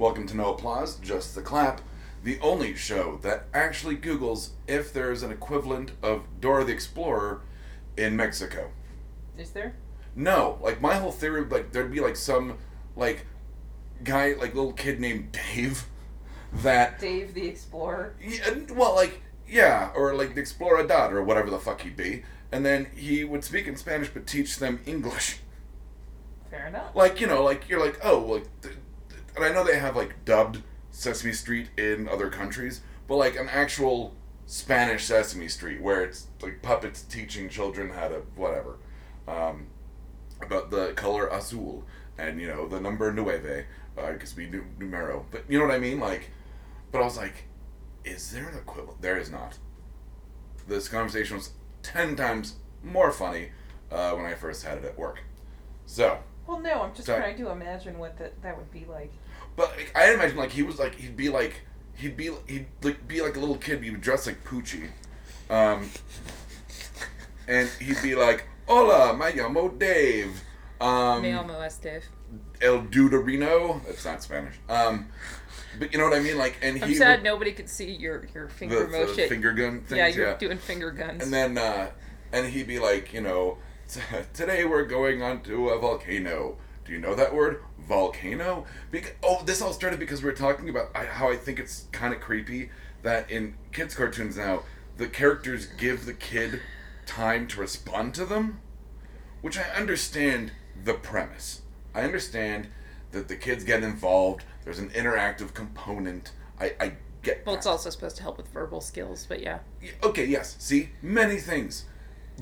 Welcome to No Applause, Just the Clap, the only show that actually Googles if there's an equivalent of Dora the Explorer in Mexico. Is there? No, like my whole theory, like there'd be like some like guy, like little kid named Dave, that Dave the Explorer. yeah, well, like yeah, or like the Explorador or whatever the fuck he'd be, and then he would speak in Spanish but teach them English. Fair enough. Like you know, like you're like oh, th- and I know they have like dubbed Sesame Street in other countries, but like an actual Spanish Sesame Street where it's like puppets teaching children how to whatever, um, about the color azul and you know the number nueve because we knew numero, but you know what I mean, like. But I was like, is there an equivalent? There is not. This conversation was ten times more funny uh, when I first had it at work. So, Well, no, I'm just Sorry. trying to imagine what that that would be like. But like, I imagine like he was like he'd be like he'd be he'd like be like a little kid. He would dress like Poochie, um, and he'd be like, "Hola, me llamo Dave." Um, Me llamo es Dave. El Duderino. That's not Spanish. Um, but you know what I mean? Like, and I'm he sad would, nobody could see your, your the, finger the motion. finger gun things. yeah, you're yeah. doing finger guns. And then, uh, and he'd be like, you know, today we're going onto a volcano. Do you know that word? Volcano? Bec- oh, this all started because we were talking about I, how I think it's kind of creepy that in kids' cartoons now, the characters give the kid time to respond to them, which I understand the premise. I understand that the kids get involved, there's an interactive component. I, I get well, it's also supposed to help with verbal skills, but yeah. Okay, yes. See, many things.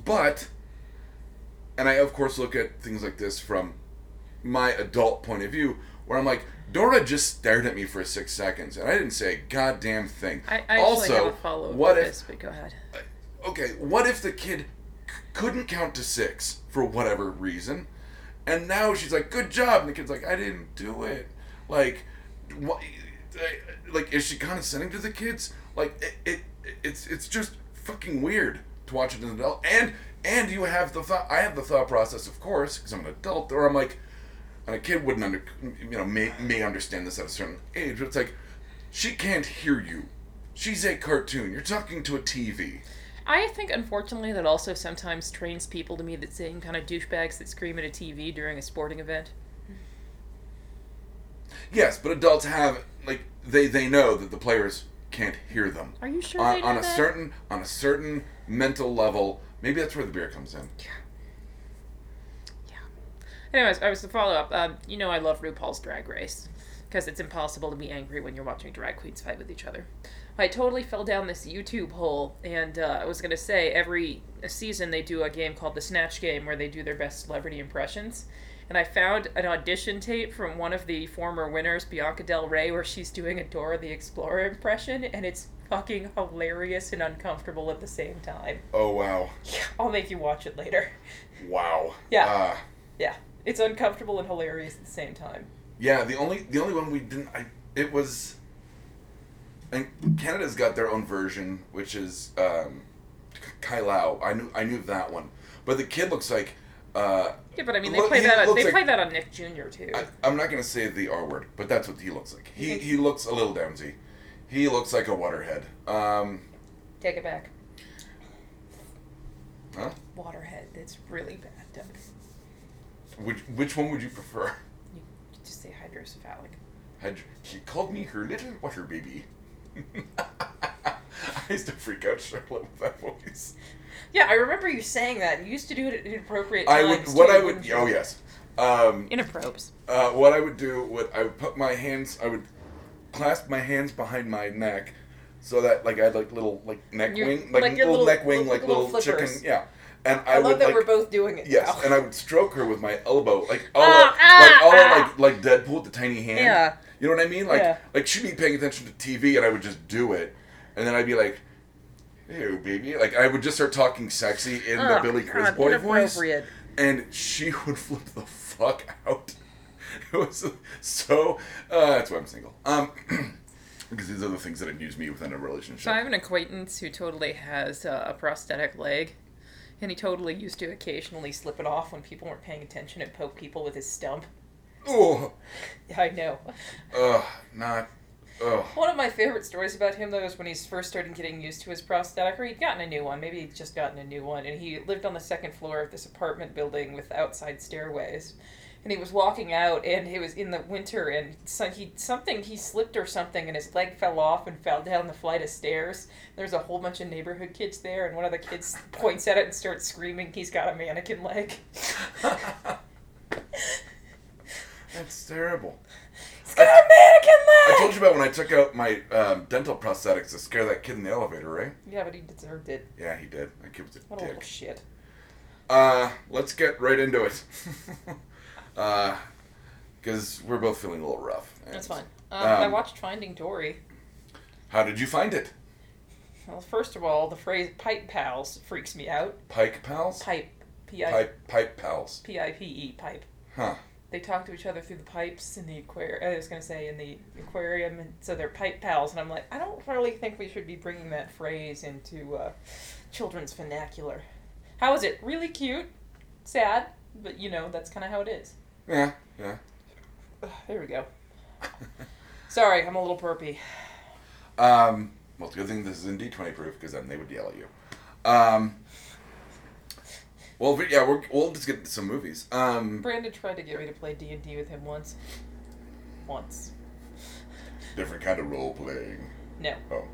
But, and I of course look at things like this from my adult point of view, where I'm like, Dora just stared at me for six seconds, and I didn't say a goddamn thing. I, I also, follow what if? this, but go ahead. Okay, what if the kid c- couldn't count to six for whatever reason, and now she's like, "Good job," and the kid's like, "I didn't do it." Like, what? Like, is she condescending to the kids? Like, it, it it's it's just fucking weird to watch it as an adult, and and you have the thought. I have the thought process, of course, because I'm an adult, or I'm like, and a kid wouldn't under, you know, may may understand this at a certain age, but it's like, she can't hear you. She's a cartoon. You're talking to a TV. I think, unfortunately, that also sometimes trains people to be the same kind of douchebags that scream at a TV during a sporting event. Yes, but adults have like they they know that the players can't hear them. Are you sure on, on a that? certain on a certain mental level? Maybe that's where the beer comes in. Anyways, I was to follow up. Um, you know, I love RuPaul's Drag Race because it's impossible to be angry when you're watching drag queens fight with each other. I totally fell down this YouTube hole, and uh, I was gonna say every season they do a game called the Snatch Game where they do their best celebrity impressions. And I found an audition tape from one of the former winners, Bianca Del Rio, where she's doing a Dora the Explorer impression, and it's fucking hilarious and uncomfortable at the same time. Oh wow, Yeah, I'll make you watch it later. wow. Yeah. Uh, Yeah, it's uncomfortable and hilarious at the same time. yeah. The only the only one we didn't. I it was. And Canada's got their own version, which is um, Kai-Lan. I knew I knew that one, but the kid looks like. Uh, Yeah, but I mean, they Look, play that. On, they like- play that on Nick Jr. too. I, I'm not gonna say the R word, but that's what he looks like. He he looks a little downsy. He looks like a waterhead. Um, Take it back. huh? Waterhead. That's really bad. Doug. Which which one would you prefer? You just say hydrocephalic. Had she called me her little water baby? I used to freak out Charlotte with that voice. Yeah, I remember you saying that. You used to do it at inappropriate I would what too, I would oh yes. Um, Inappropriate. uh, what I would do would I would put my hands I would clasp my hands behind my neck so that like I had like little like neck Your- wing like, like your little, little- neck wing like like little little, chicken flippers. yeah. And I, I, love would that like we're both doing it. Yes, now. and I would stroke her with my elbow, like all Ah, like all ah, like like Deadpool with the tiny hand. Yeah. You know what I mean? Like Yeah. like she'd be paying attention to TV, and I would just do it, and then I'd be like, "Ew, baby!" Like I would just start talking sexy in the Oh, Billy God, Crisboy voice, and she would flip the fuck out. It was so. Uh, that's why I'm single. Um. Because these are the things that amuse me within a relationship. So I have an acquaintance who totally has uh, a prosthetic leg, and he totally used to occasionally slip it off when people weren't paying attention and poke people with his stump. Oh, I know. ugh, not. Ugh. One of my favorite stories about him, though, is when he's first started getting used to his prosthetic, or he'd gotten a new one. Maybe he'd just gotten a new one, and he lived on the second floor of this apartment building with outside stairways. And he was walking out, and it was in the winter, and so he something he slipped or something, and his leg fell off and fell down the flight of stairs. There's a whole bunch of neighborhood kids there, and one of the kids points at it and starts screaming, "He's got a mannequin leg." That's terrible. He's got a mannequin leg. I told you about when I took out my um, dental prosthetics to scare that kid in the elevator, right? Yeah, but he deserved it. Yeah, he did. That kid was a What a little shit. Uh, let's get right into it. uh, because we're both feeling a little rough. That's fine. Um, I um, watched Finding Dory. How did you find it? Well, first of all, the phrase "pipe pals" freaks me out. Pike pals? Pipe, P I Pipe, pipe pals. P I P E, pipe. Huh. They talk to each other through the pipes in the aquarium. I was gonna say in the aquarium, and so they're pipe pals. And I'm like, I don't really think we should be bringing that phrase into uh, children's vernacular. How is it? Really cute, sad, but you know that's kind of how it is. Yeah, yeah. Ugh, there we go. Sorry, I'm a little burpy. Um, well, it's a good thing this is in D20 proof because then they would yell at you. Um, well, but yeah, we're, we'll just get some movies. Um, Brandon tried to get me to play D and D with him once. Once. different kind of role playing. No. Oh.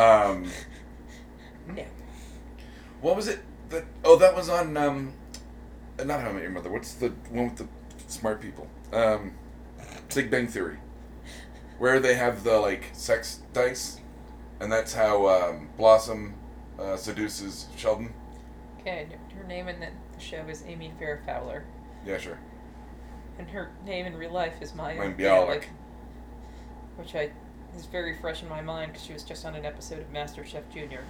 Um, No. what was it? That oh, that was on um, not How I Met Your Mother. What's the one with the smart people? Um, Big Bang Theory, where they have the like sex dice, and that's how um, Blossom uh, seduces Sheldon. Okay, her name in the show is Amy Farrah Fowler, Yeah, sure. and her name in real life is Maya Mayim Bialik, which I is very fresh in my mind because she was just on an episode of MasterChef Junior.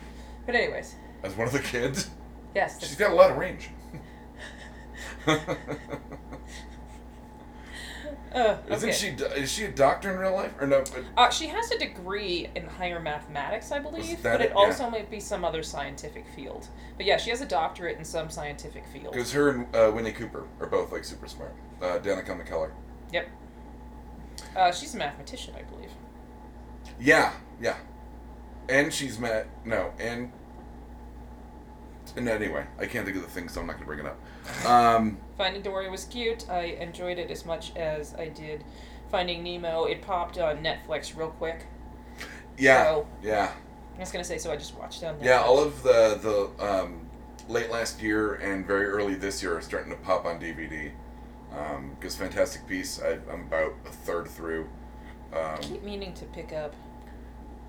But anyways, As one of the kids, yes, she's got a lot of range. Uh, Isn't okay. she? Is she a doctor in real life or no? Uh, she has a degree in higher mathematics, I believe, but it? it Yeah. also might be some other scientific field. But yeah, she has a doctorate in some scientific field. Because her and uh, Winnie Cooper are both like super smart. Uh, Danica McKellar. Yep. Uh, she's a mathematician, I believe. Yeah, yeah. And she's met no, and and anyway, I can't think of the thing, so I'm not gonna bring it up. Um, Finding Dory was cute. I enjoyed it as much as I did Finding Nemo. It popped on Netflix real quick. yeah, So- yeah, I was gonna say, so I just watched it on Netflix. yeah. All of the the um, late last year and very early this year are starting to pop on DVD. Because Fantastic Beasts, I, I'm about a third through. I Um, keep meaning to pick up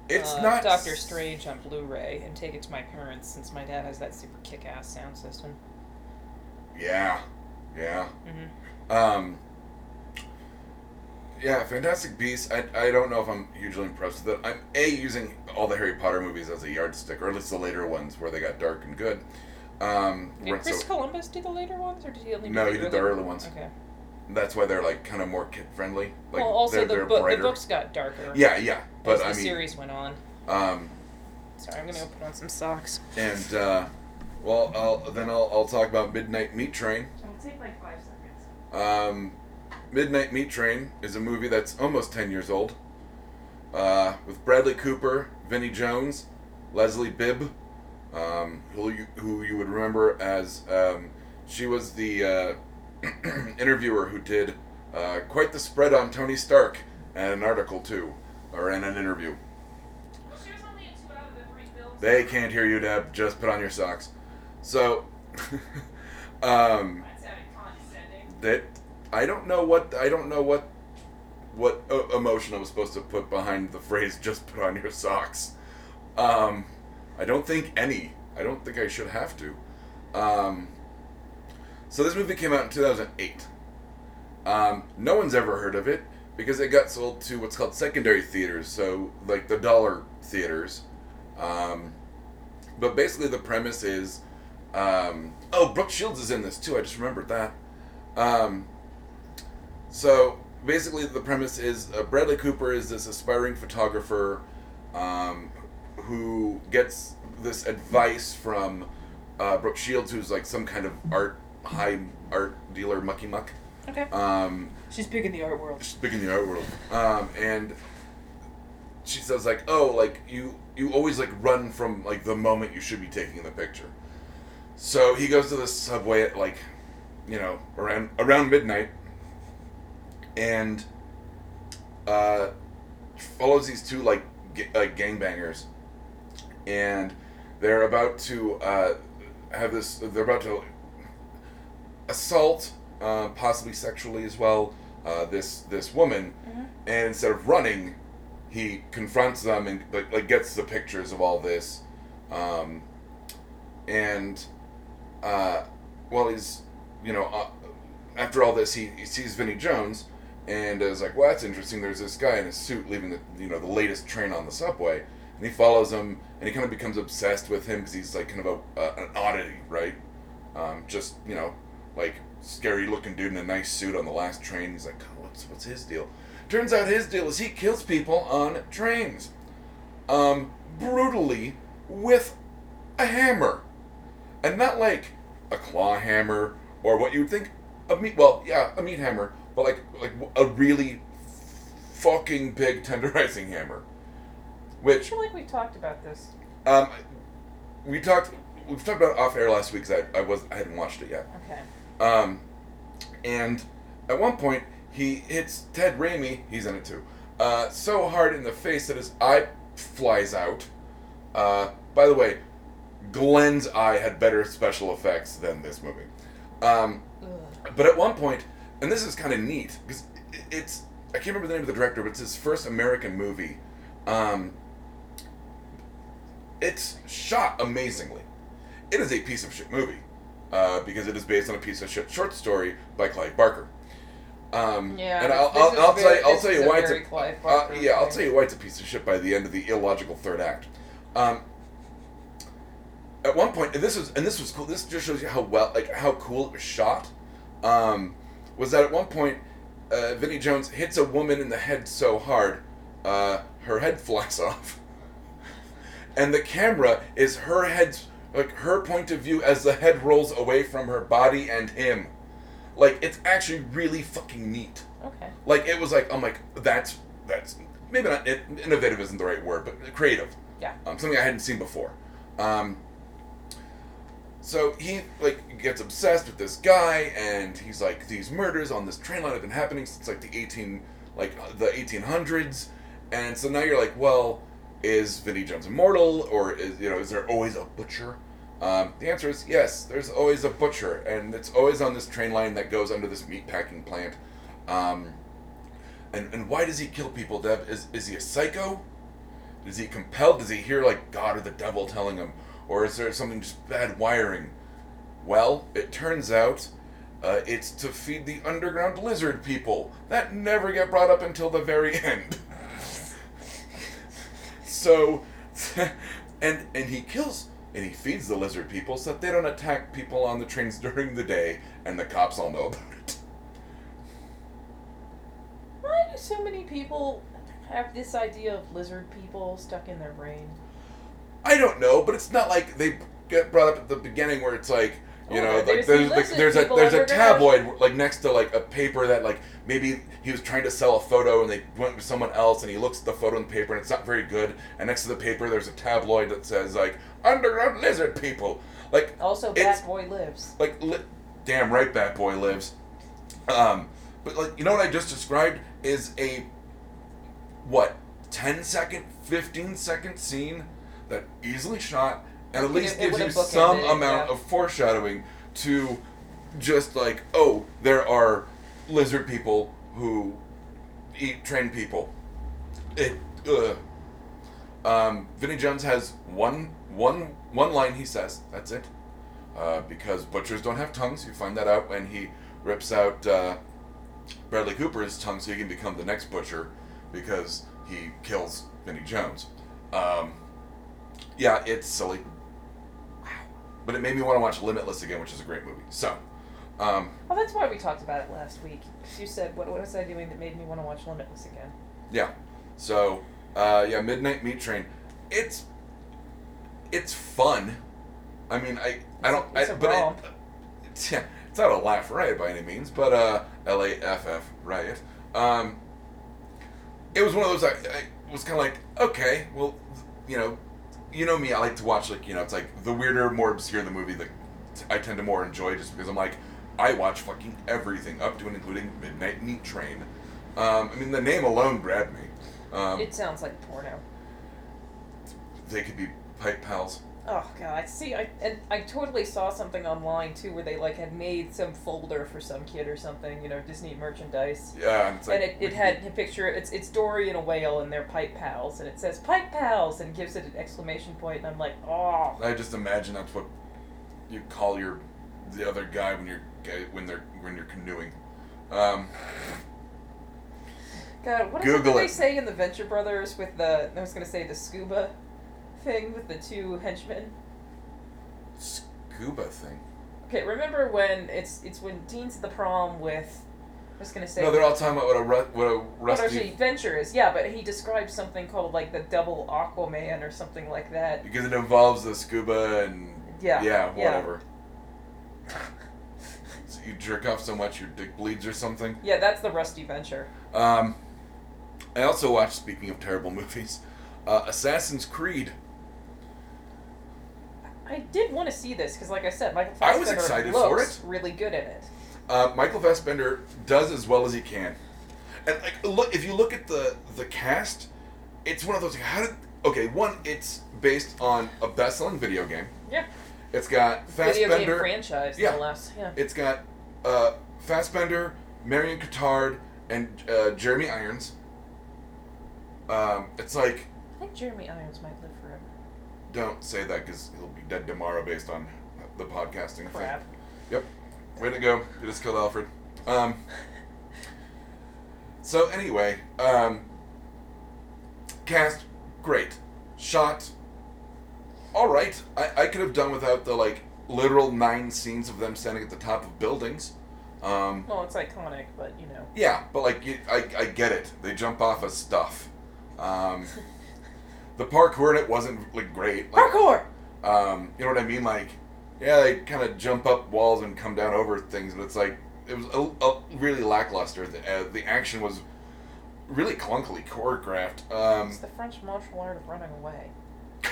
it's uh, not Doctor Strange on Blu-ray and take it to my parents since my dad has that super kick-ass sound system. Yeah, yeah. hmm Um, yeah, Fantastic Beasts. I, I don't know if I'm hugely impressed with it. I'm a using all the Harry Potter movies as a yardstick, or at least the later ones where they got dark and good. Um, Did Chris so- Columbus do the later ones, or did he only do No, the he did the early ones. Okay. that's why they're like kind of more kid friendly. Like, well, also they're, the, the books got darker. Yeah, yeah, but as the I mean, series went on. um, Sorry, I'm gonna go put on some socks. and uh, well, I'll, then I'll, I'll talk about Midnight Meat Train. It'll take like five seconds. Um, Midnight Meat Train is a movie that's almost 10 years old. Uh, with Bradley Cooper, Vinnie Jones, Leslie Bibb, um, who, you, who you would remember as um, she was the uh, interviewer who did uh, quite the spread on Tony Stark and an article too, or in an interview. Well, she was only in two out of the. They can't hear you, Deb. Just put on your socks. So, um, That I don't know what I don't know what what uh, emotion I was supposed to put behind the phrase "just put on your socks." Um, I don't think any. I don't think I should have to. Um, so this movie came out in 2008. Um, no one's ever heard of it because it got sold to what's called secondary theaters, so like the dollar theaters. Um, but basically, the premise is, um, oh, Brooke Shields is in this too. I just remembered that. Um, so basically, the premise is uh, Bradley Cooper is this aspiring photographer um, who gets this advice from uh, Brooke Shields, who's like some kind of art high art dealer, mucky muck. Okay. Um, She's big in the art world. she's big in the art world. Um, and she says like, oh, like you you always like run from like the moment you should be taking the picture. So he goes to the subway at like, you know, around around midnight, and uh, follows these two like ga- like gangbangers, and they're about to uh, have this. They're about to assault, uh, possibly sexually as well, uh, this this woman, Mhm. and instead of running, he confronts them and like, like gets the pictures of all this, um, and uh, well, he's you know uh, after all this, he, he sees Vinnie Jones and is like, well, that's interesting. There's this guy in a suit leaving the you know the latest train on the subway, and he follows him, and he kind of becomes obsessed with him because he's like kind of a uh, an oddity, right? Um, just you know, like scary looking dude in a nice suit on the last train. He's like, oh, what's what's his deal? Turns out his deal is he kills people on trains, um, brutally with a hammer, and not like a claw hammer or what you would think a meat. Well, yeah, a meat hammer, but like like a really fucking big tenderizing hammer, I which feel like we talked about this. um, we talked we've talked about it off air last week because I, I was I hadn't watched it yet. Okay. Um, and at one point, he hits Ted Raimi, he's in it too, uh, so hard in the face that his eye flies out. Uh, by the way, Glenn's eye had better special effects than this movie. Um, but at one point, and this is kind of neat because it's I can't remember the name of the director, but it's his first American movie. Um, it's shot amazingly. It is a piece of shit movie uh, because it is based on a piece of shit short story by Clive Barker. Um, Yeah, and I'll, I'll, I'll very- tell you, I'll tell you why it's a uh, yeah, I'll tell you why it's a piece of shit by the end of the illogical third act. Um, at one point, and this was and this was cool. This just shows you how well, like how cool it was shot. Um, was that at one point, uh, Vinnie Jones hits a woman in the head so hard, uh, her head flies off, and the camera is her head's like her point of view as the head rolls away from her body and him. Like it's actually really fucking neat. Okay. Like it was like I'm like that's that's maybe not it, innovative isn't the right word, but creative. Yeah. Um, something I hadn't seen before. Um, so he like gets obsessed with this guy, and he's like, these murders on this train line have been happening since like the eighteen like uh, the eighteen hundreds, and so now you're like, well, is Vinnie Jones immortal, or is you know is there always a butcher? Um, the answer is yes. There's always a butcher, and it's always on this train line that goes under this meat packing plant. Um, and and why does he kill people, Deb? Is is he a psycho? Is he compelled? Does he hear like God or the devil telling him, or is there something just bad wiring? Well, it turns out uh, it's to feed the underground lizard people that never get brought up until the very end. so, and and he kills and he feeds the lizard people so that they don't attack people on the trains during the day, and the cops all know about it. Why do so many people have this idea of lizard people stuck in their brain? I don't know, but it's not like they get brought up at the beginning where it's like you Oh, know there's like there's like, there's a there's a tabloid like next to like a paper that like maybe he was trying to sell a photo and they went with someone else and he looks at the photo in the paper and it's not very good and next to the paper there's a tabloid that says like underground lizard people like Also, Bat Boy lives. like li- damn right Bat Boy lives. Um, but like you know what I just described is a what 10 second, 15 second scene that easily shot and at least it gives you some it, amount yeah. of foreshadowing to just like oh there are lizard people who eat train people. It uh, um, Vinnie Jones has one one one line he says. That's it. Uh, because butchers don't have tongues. You find that out when he rips out uh, Bradley Cooper's tongue so he can become the next butcher because he kills Vinnie Jones. Um, yeah, it's silly. But it made me want to watch Limitless again, which is a great movie. So, um, Well, that's why we talked about it last week. You said, "What, what was I doing that made me want to watch Limitless again?" Yeah. So, uh, yeah, Midnight Meat Train. It's it's fun. I mean, I I don't. It's I, a but. It, it's, yeah, it's It's not a laugh riot by any means, but uh, L A F F riot. Um, it was one of those. I, I was kind of like, okay, well, you know, you know me. I like to watch like you know, it's like the weirder, more obscure the movie, the I tend to more enjoy just because I'm like, I watch fucking everything up to and including Midnight Meat Train. Um, I mean, the name alone grabbed me. Um, It sounds like porno. they could be pipe pals. Oh god, see, I and I totally saw something online too where they like had made some folder for some kid or something, you know, Disney merchandise. Yeah, and it's like and it, it had a picture. It's it's Dory and a whale and they're pipe pals, and it says pipe pals and gives it an exclamation point, and I'm like, oh, I just imagine that's what you call your the other guy when you're when they're when you're canoeing. Um, God, what is it Google that they it. say in the Venture Brothers with the I was gonna say the scuba thing with the two henchmen. scuba thing. Okay, remember when it's it's when Dean's at the prom with I was gonna say No, they're all talking about what a ru- what a rusty actually Venture is, yeah, but he describes something called like the double Aquaman or something like that. because it involves the scuba and Yeah, yeah yeah. whatever. so you jerk off so much your dick bleeds or something. Yeah, that's the Rusty Venture. Um, I also watched. Speaking of terrible movies, uh, Assassin's Creed. I did want to see this because, like I said, Michael I was Fassbender excited looks for it. really good in it. Uh, Michael Fassbender does as well as he can, and like look if you look at the the cast, it's one of those. How did okay? One, it's based on a best-selling video game. Yeah, It's got video game Fassbender. franchise, Yeah. less. Yeah. It's got uh, Fassbender, Marion Cotillard, and uh, Jeremy Irons. Um, it's like I think Jeremy Irons might live. Don't say that because he'll be dead tomorrow based on the podcasting Crap. thing. Yep. Way to go. You just killed Alfred. Um, so anyway, um, cast great, shot all right. I, I could have done without the like literal nine scenes of them standing at the top of buildings. Um, Well, it's iconic, but you know. yeah, but like you, I, I get it. They jump off of stuff. Um, the parkour in it wasn't like great. Like, Parkour. um, you know what I mean? Like, yeah, they kind of jump up walls and come down over things, but it's like it was a, a really lackluster. The, uh, the action was really clunkily choreographed. Um, It's the French martial art of running away. I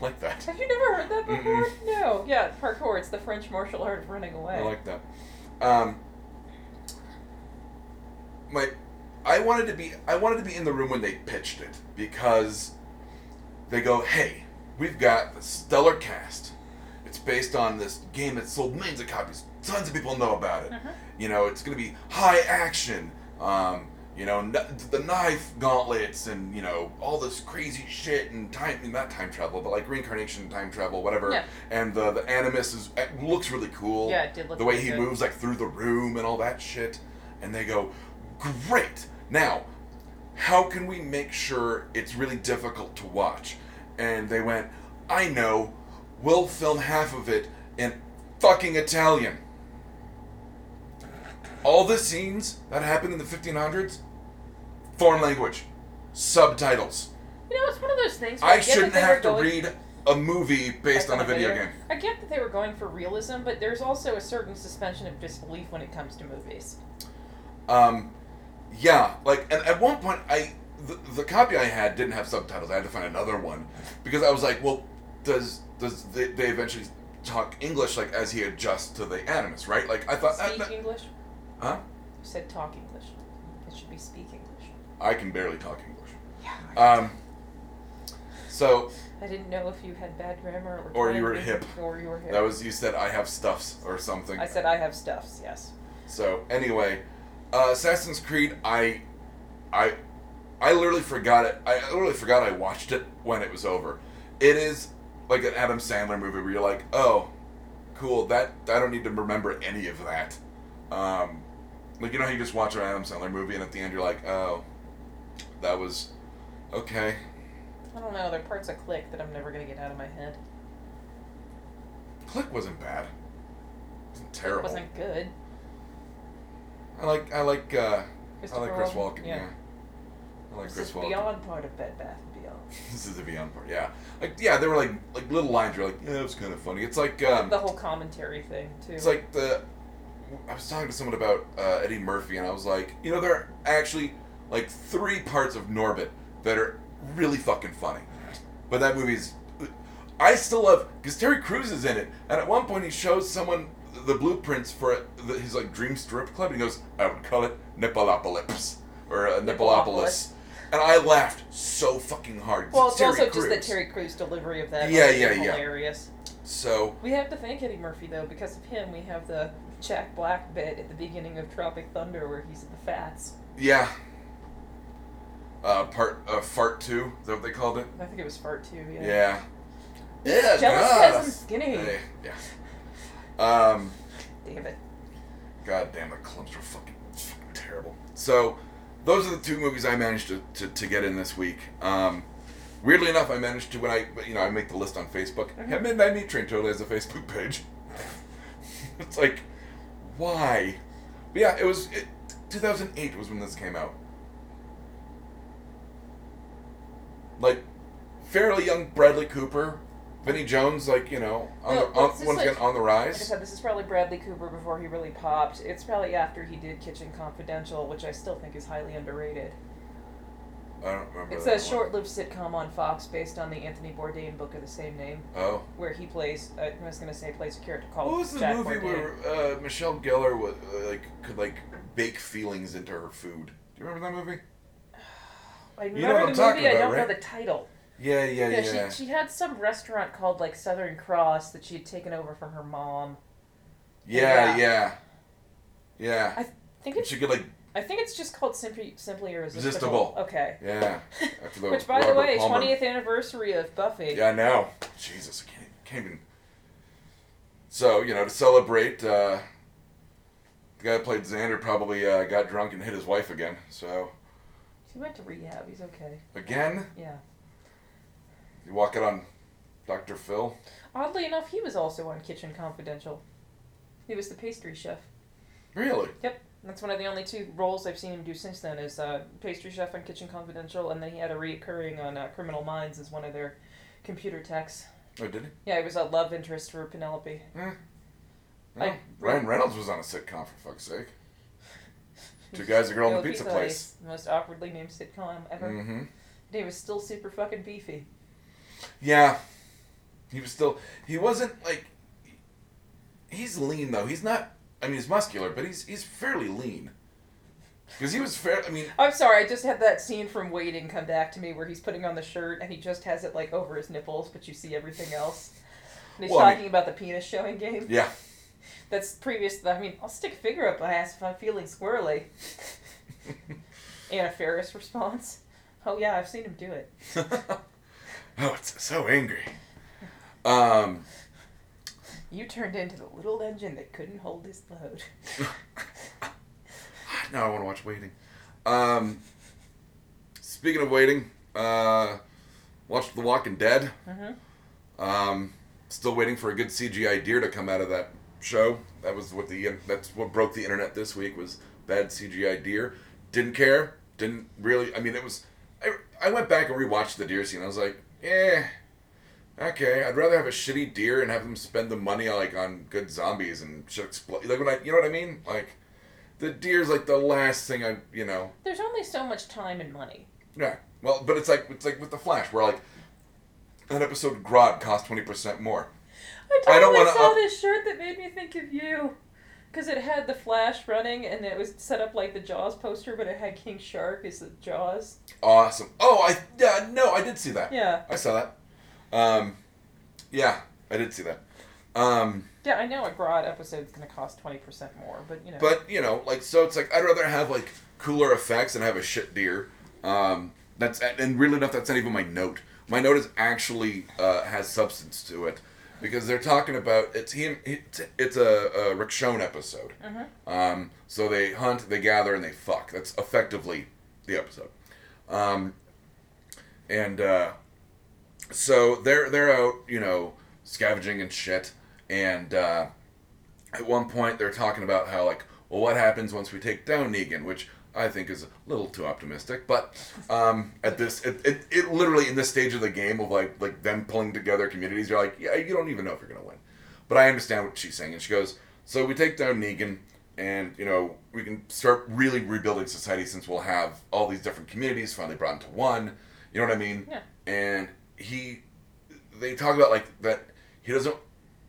like that. Have you never heard that before? Mm-mm. No. Yeah, parkour. It's the French martial art of running away. I like that. Um, my, I wanted to be I wanted to be in the room when they pitched it because they go, "Hey, we've got the stellar cast. It's based on this game that sold millions of copies. Tons of people know about it. Mhm. You know, it's going to be high action. Um, you know, n- the knife gauntlets and you know all this crazy shit and time not time travel, but like reincarnation, time travel, whatever. Yeah. And the the animus is looks really cool Yeah, it did look the way really he good. moves like through the room and all that shit and they go great now how can we make sure it's really difficult to watch? And they went i know. We'll film half of it in fucking italian. All the scenes that happened in the 1500s foreign language subtitles. You know, it's one of those things. I, i shouldn't have to read a movie based on a video game. I get that they were going for realism, but there's also a certain suspension of disbelief when it comes to movies. Um, yeah, like, and at one point, I the, the copy I had didn't have subtitles. I had to find another one because I was like, well, does does they, they eventually talk English like as he adjusts to the animus, right? Like I thought, that, Speak that- English? huh? You said talk English. It should be speak English. I can barely talk English. Yeah. Um, so I didn't know if you had bad grammar or. Or you were hip. Or you were hip. that was you said I have stuffs or something. I said I have stuffs. Yes. So anyway, uh, Assassin's Creed, I, I, I literally forgot it. I literally forgot I watched it when it was over. It is like an Adam Sandler movie where you're like, oh, cool. That I don't need to remember any of that. Um, like you know how you just watch an Adam Sandler movie and at the end you're like, oh, that was okay. I don't know. There are parts of Click that I'm never gonna get out of my head. Click wasn't bad. It wasn't terrible. It terrible. wasn't good. I like I like uh, I like Chris Walken? Walken. Yeah. I like This Chris is Walken. beyond part of Bed Bath and Beyond. this is the beyond part. Yeah, like yeah, there were like like little lines. You're like, yeah, it was kind of funny. It's like um, the whole commentary thing too. it's like the. I was talking to someone about uh, Eddie Murphy, and I was like, you know, there are actually like three parts of Norbit that are really fucking funny. But that movie's. I still love because Terry Crews is in it, and at one point he shows someone the blueprints for the, his like dream strip club, and he goes, "I would call it Nippolopolis or uh, Nippolopolis," and I laughed so fucking hard. well, it's Terry also just the Terry Crews delivery of that. Yeah, yeah, yeah. Hilarious. So We have to thank Eddie Murphy though, because of him. We have the Jack Black bit at the beginning of Tropic Thunder where he's at the Fats. yeah. Uh, part uh, fart two. Is that what they called it? I think it was Fart two. Yeah. Yeah. Yeah. Jealous God. skinny. Hey, yeah. Um. Damn it. God damn, the clumps were fucking, fucking terrible. So, those are the two movies I managed to, to, to get in this week. Um, weirdly enough, I managed to when I you know I make the list on Facebook. Mhm. Yeah, Midnight Meat Train totally has a Facebook page. it's like, why? But yeah, it was it, 2008 was when this came out. Like, fairly young Bradley Cooper, Vinnie Jones, like you know, on No, the, on, once like- again on the Like I rise. said, this is probably Bradley Cooper before he really popped. It's probably after he did Kitchen Confidential, which I still think is highly underrated. I don't remember. It's a short-lived sitcom on Fox based on the Anthony Bourdain book of the same name, Oh. where he plays. Uh, I was gonna say plays a character called What was the Jack movie Bourdain. where uh, Michelle Gellar was, uh, like could like bake feelings into her food? Do you remember that movie? I remember You know what the movie. I don't know the title. Yeah, yeah, yeah. Yeah, she she had some restaurant called like Southern Cross that she had taken over from her mom. yeah, Yeah. yeah, yeah. I think it's she could like, I think it's just called simply simply irresistible. Irresistible. Okay. yeah. Which, by the way, twentieth anniversary of Buffy. Yeah, I know. Jesus, I can't, can't even. So you know, to celebrate, uh, the guy that played Xander probably uh, got drunk and hit his wife again. So He went to rehab. He's okay. again, Yeah. You walk it on Dr. Phil. Oddly enough, he was also on Kitchen Confidential. He was the pastry chef. Really? Yep. That's one of the only two roles I've seen him do since then is uh, pastry chef on Kitchen Confidential, and then he had a reoccurring on uh, Criminal Minds as one of their computer techs. Oh, did he? Yeah, he was a love interest for Penelope. Eh. I- Ryan Reynolds was on a sitcom for fuck's sake. Two guys, a girl, and a pizza place. the most awkwardly named sitcom ever. Mm-hmm. He was still super fucking beefy. Yeah, he was still. He wasn't like. He's lean though. He's not. I mean, he's muscular, but he's he's fairly lean. Because he was fair. I mean, I'm sorry, I just had that scene from Waiting come back to me where he's putting on the shirt and he just has it like over his nipples, but you see everything else. And he's Well, I talking about the penis showing game. yeah. That's previous. I mean, I'll stick a finger up my ass if I'm feeling squirrely. Anna Faris response. Oh yeah, I've seen him do it. oh, it's so angry. Um. You turned into the little engine that couldn't hold his load. now I want to watch Waiting. Um. Speaking of waiting, uh, watched The Walking Dead. Mm-hmm. Um, still waiting for a good CGI deer to come out of that show. That was what the that's what broke the internet this week was bad CGI deer. Didn't care. Didn't really. I mean, it was. I, I went back and rewatched the deer scene. I was like, eh, okay. I'd rather have a shitty deer and have them spend the money like on good zombies and shit explode. Like when I, you know what I mean? Like, the deer's like the last thing I, you know. There's only so much time and money. Yeah. Well, but it's like it's like with the Flash, where like an episode of Grodd cost twenty percent more. I I don't totally wanna saw up- this shirt that made me think of you. Because it had the Flash running and it was set up like the Jaws poster, but it had King Shark as the Jaws. Awesome. Oh, I yeah no, I did see that. Yeah. I saw that. Um, yeah, I did see that. Um, Yeah, I know a Grodd episode's going to cost 20% more, but you know. but you know, like so, it's like I'd rather have like cooler effects and have a shit deer. Um, that's and really enough. That's not even my note. My note is actually uh, has substance to it because they're talking about it's him. It's, it's a, a Rick episode. Mhm. Um, so they hunt, they gather, and they fuck. That's effectively the episode. Um, and uh, so they're they're out, you know, scavenging and shit. And uh, at one point, they're talking about how like, well, what happens once we take down Negan? Which I think is a little too optimistic. But um, at this, it, it, it literally in this stage of the game of like like them pulling together communities, you're like, yeah, you don't even know if you're gonna win. But I understand what she's saying, and she goes, so we take down Negan, and you know we can start really rebuilding society since we'll have all these different communities finally brought into one. You know what I mean? Yeah. And he, they talk about like that he doesn't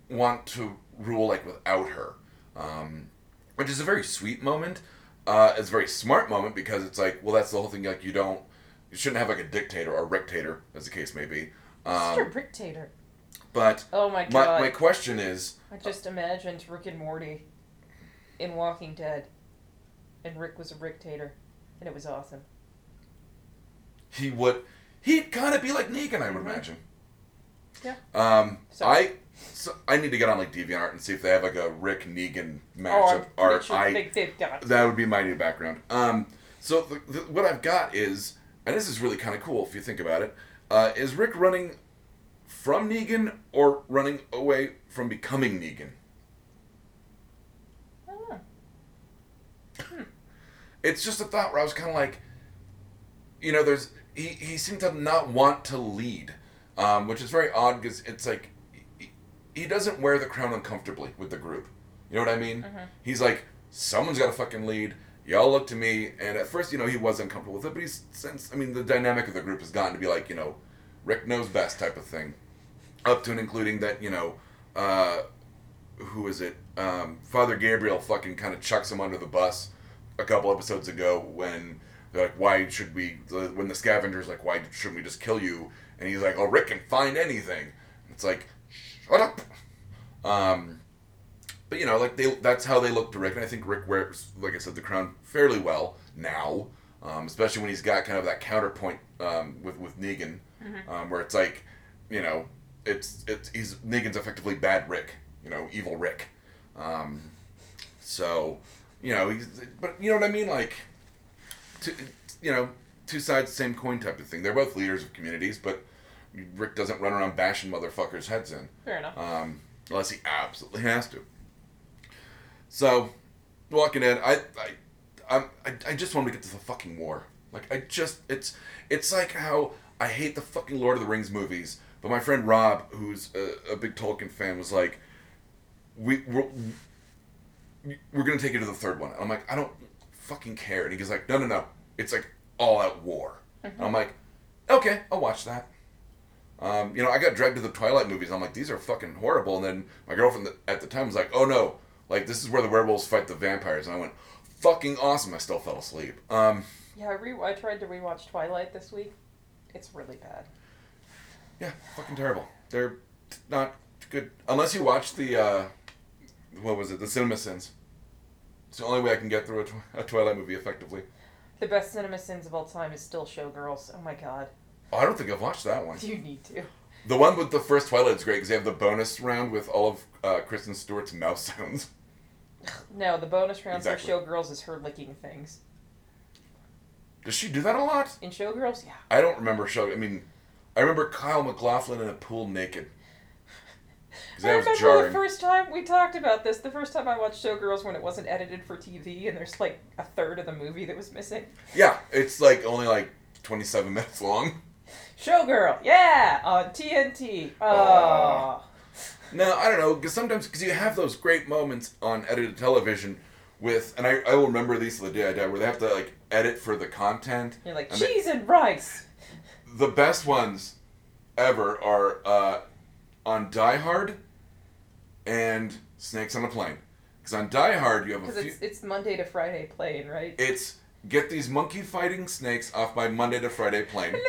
want to rule like without her, um, which is a very sweet moment. Uh, it's a very smart moment because it's like, well, that's the whole thing. Like you don't, you shouldn't have like a dictator or a rectator, as the case may be. Mr. Um, but Oh my my god. my question is, I just imagined Rick and Morty in Walking Dead. And Rick was a Ricktator. And it was awesome. he would he'd kind of be like Negan, I would imagine. Yeah. Um, So- I so I need to get on like DeviantArt and see if they have like a Rick Negan Oh, matchup pretty art. sure I they, they've got that would be my new background. Um, so the, the, what I've got is, and this is really kind of cool if you think about it, uh, is Rick running from Negan or running away from becoming Negan? I don't know. It's just a thought where I was kind of like, you know, there's he he seemed to not want to lead, um, which is very odd because it's like he, doesn't wear the crown uncomfortably with the group. You know what I mean? Mhm. He's like, someone's got to fucking lead. Y'all look to me, and at first, you know, he was uncomfortable with it, but he's since I mean, the dynamic of the group has gotten to be like, you know, Rick knows best type of thing, up to and including that, you know, uh, who is it? Um, Father Gabriel fucking kind of chucks him under the bus a couple episodes ago when they're like, why should we? When the scavenger's like, why shouldn't we just kill you? And he's like, oh, Rick can find anything. It's like, shut up. Um, but you know, like they that's how they look to Rick, and I think Rick wears, like I said, the crown fairly well now, um, especially when he's got kind of that counterpoint um, with with Negan, um, where it's like, you know, it's it's he's Negan's effectively bad Rick, you know, evil Rick. Um, so, you know, he's but you know what I mean, like, two, you know, two sides same coin type of thing. They're both leaders of communities, but Rick doesn't run around bashing motherfuckers' heads in Fair enough. um, unless he absolutely has to. So, Walking Dead, I, I, I'm, I, I just want to get to the fucking war. Like, I just, it's, it's like how I hate the fucking Lord of the Rings movies, but my friend Rob, who's a, a big Tolkien fan, was like, we, we're, we're gonna take you to the third one. And I'm like, I don't fucking care. And he goes like, no, no, no, it's like all out war. And I'm like, okay, I'll watch that. Um, you know, I got dragged to the Twilight movies. I'm like, these are fucking horrible. And then my girlfriend at the time was like, oh no, like this is where the werewolves fight the vampires. And I went, fucking awesome. I still fell asleep. Um, Yeah, I, re- I tried to rewatch Twilight this week. It's really bad. yeah, fucking terrible. They're not good unless you watch the uh, what was it, the Cinema Sins. It's the only way I can get through a, tw- a Twilight movie effectively. The best cinema sins of all time is still Showgirls. Oh my god. I don't think I've watched that one. You need to. The one with the first Twilight is great because they have the bonus round with all of uh, Kristen Stewart's mouth sounds. No, the bonus round Exactly. for Showgirls is her licking things. Does she do that a lot? In Showgirls, yeah. I don't remember show. I mean, I remember Kyle MacLachlan in a pool naked. I that was remember jarring. the first time we talked about this. The first time I watched Showgirls when it wasn't edited for TV, and there's like a third of the movie that was missing. Yeah, it's like only like twenty-seven minutes long. Showgirl, yeah, on TNT. Oh, Aw. No, I don't know, because sometimes because you have those great moments on edited television with, and I, I will remember these to the day I die, where they have to like edit for the content. you're like And they- cheese and rice. the best ones ever are uh, on Die Hard and Snakes on a Plane. Because on Die Hard you have a Because it's it's Monday to Friday plane, right? It's get these monkey fighting snakes off my Monday to Friday plane.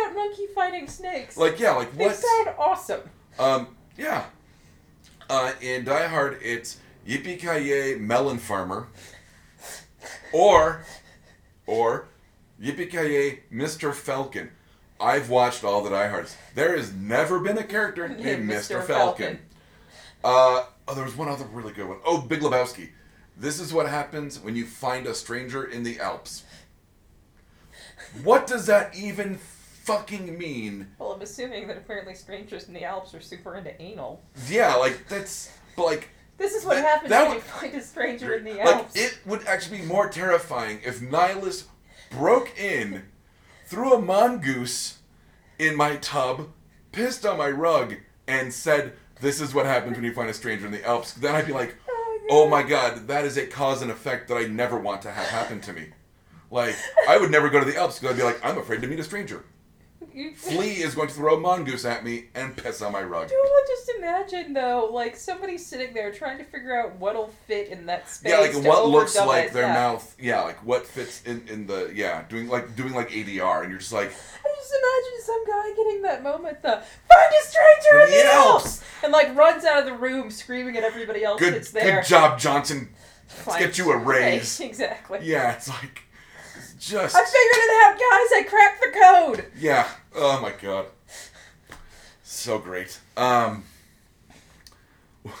about monkey fighting snakes. Like yeah, like what? they sound awesome. Um, yeah. Uh, in Die Hard, it's Yippee Ki Melon Farmer, or, or Yippee Ki Mr. Falcon. I've watched all the Die Hards. There has never been a character named Mr. Falcon. Uh, oh, there was one other really good one. Oh, Big Lebowski. This is what happens when you find a stranger in the Alps. What does that even fucking mean? Well, I'm assuming that apparently strangers in the Alps are super into anal. Yeah, like that's but like This is what That- happens that when would- you find a stranger in the Alps. like it would actually be more terrifying if Nihilus broke in, threw a mongoose in my tub, pissed on my rug, and said, "This is what happens when you find a stranger in the Alps." Then I'd be like, oh, "Oh my god, that is a cause and effect that I never want to have happen to me." Like I would never go to the Alps because I'd be like, "I'm afraid to meet a stranger." Flea is going to throw a mongoose at me and piss on my rug. You just imagine though, like somebody sitting there trying to figure out what'll fit in that space? Yeah, like what looks like their mouth. Yeah, like what fits in in the yeah, doing like doing like ADR, and you're just like, I just imagine some guy getting that moment, the find a stranger in the Alps!" And like runs out of the room screaming at everybody else good that's there. good job, Johnson. Fine. get you a raise. Exactly. Yeah, it's like just I figured it out, guys. I cracked the code. yeah. Oh my god, so great. Um,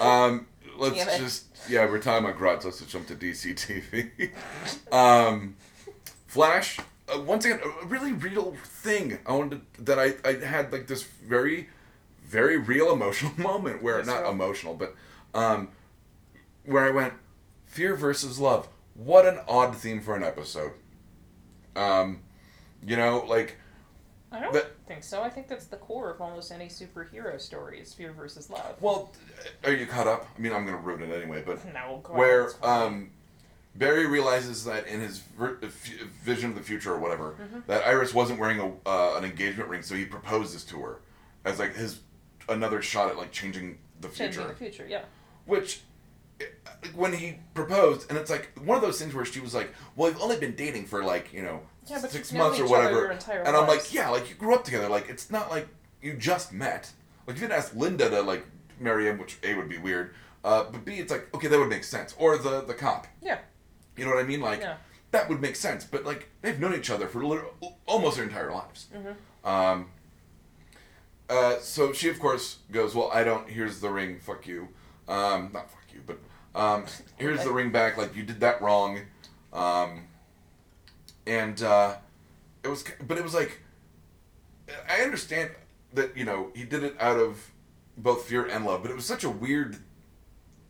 um, let's just yeah, we're talking about Grots. Let's jump to DC TV. um, Flash. Uh, once again, a really real thing. I wanted to, that I I had like this very, very real emotional moment where Yes, not sir. emotional, but um, where I went fear versus love. What an odd theme for an episode. Um, you know, like I don't think so. I think that's the core of almost any superhero story: is fear versus love. well, are you caught up? I mean, I'm gonna ruin it anyway, but no, go where um, Barry realizes that in his f- vision of the future or whatever, Mm-hmm. that Iris wasn't wearing a uh, an engagement ring, so he proposes to her as like his another shot at like changing the future. changing the future, yeah. Which, when he proposed, and it's like one of those things where she was like, "Well, we've only been dating for like you know Yeah, six months or whatever," and I'm lives. like, "Yeah, like you grew up together. Like it's not like you just met. Like you didn't ask Linda to like marry him, which a would be weird, uh, but b it's like okay, that would make sense. Or the the cop. Yeah. You know what I mean? Like Yeah. that would make sense. But like they've known each other for almost their entire lives. Mhm. Um. Uh, so she of course goes, well, I don't. Here's the ring. Fuck you. Um, not fuck you, but um, here's Okay. the ring back. Like you did that wrong. Um, and uh, it was, but it was like, I understand that you know he did it out of both fear and love, but it was such a weird,